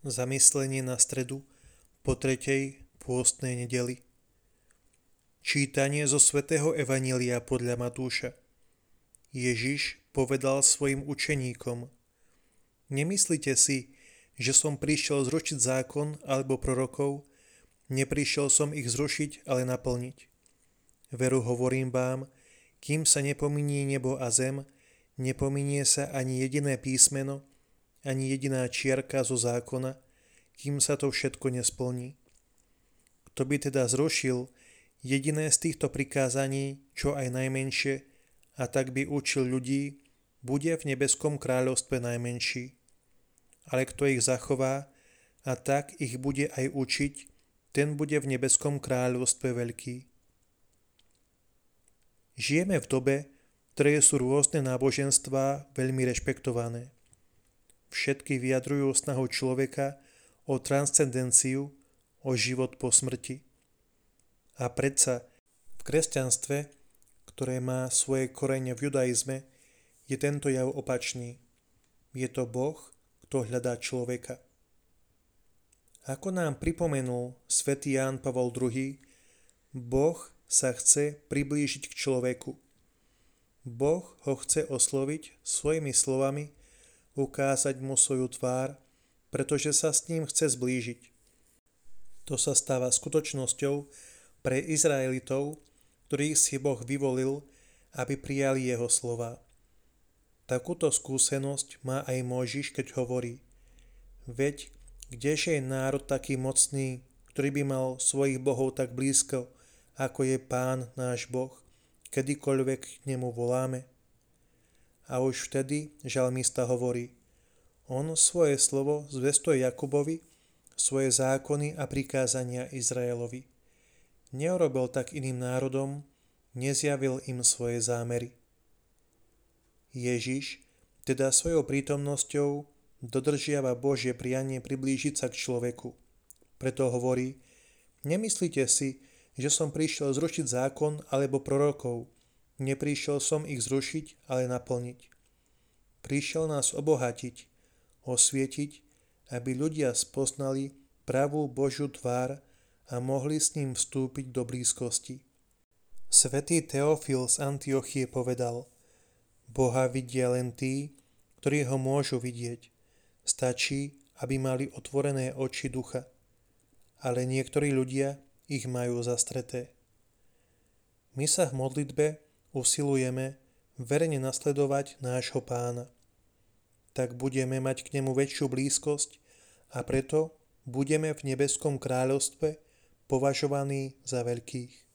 Zamyslenie na stredu po tretej pôstnej nedeli. Čítanie zo svätého Evanília podľa Matúša. Ježiš povedal svojim učeníkom Nemyslite si, že som prišiel zrušiť zákon alebo prorokov, neprišiel som ich zrušiť, ale naplniť. Veru hovorím vám, kým sa nepominie nebo a zem, nepominie sa ani jediné písmeno, ani jediná čiarka zo zákona, kým sa to všetko nesplní. Kto by teda zrušil jediné z týchto prikázaní, čo aj najmenšie, a tak by učil ľudí, bude v nebeskom kráľovstve najmenší. Ale kto ich zachová, a tak ich bude aj učiť, ten bude v nebeskom kráľovstve veľký. Žijeme v dobe, ktoré sú rôzne náboženstvá veľmi rešpektované. Všetky vyjadrujú snahu človeka o transcendenciu, o život po smrti. A predsa v kresťanstve, ktoré má svoje korene v judaizme, je tento jav opačný. Je to Boh, kto hľadá človeka. Ako nám pripomenul svätý Ján Pavol II, Boh sa chce priblížiť k človeku. Boh ho chce osloviť svojimi slovami ukázať mu svoju tvár, pretože sa s ním chce zblížiť. To sa stáva skutočnosťou pre Izraelitov, ktorých si Boh vyvolil, aby prijali jeho slova. Takúto skúsenosť má aj Mojžiš, keď hovorí Veď, kdeže je národ taký mocný, ktorý by mal svojich bohov tak blízko, ako je Pán náš Boh, kedykoľvek k nemu voláme? A už vtedy žalmista hovorí, on svoje slovo zvestuje Jakubovi, svoje zákony a prikázania Izraelovi. Neurobil tak iným národom, nezjavil im svoje zámery. Ježiš teda svojou prítomnosťou dodržiava Božie prianie priblížiť sa k človeku. Preto hovorí, nemyslíte si, že som prišiel zrušiť zákon alebo prorokov, Neprišiel som ich zrušiť, ale naplniť. Prišiel nás obohatiť, osvietiť, aby ľudia spoznali pravú Božiu tvár a mohli s ním vstúpiť do blízkosti. Svetý Teofil z Antiochie povedal, Boha vidia len tí, ktorí ho môžu vidieť. Stačí, aby mali otvorené oči ducha. Ale niektorí ľudia ich majú zastreté. My sa v modlitbe usilujeme verne nasledovať nášho pána. Tak budeme mať k nemu väčšiu blízkosť a preto budeme v nebeskom kráľovstve považovaní za veľkých.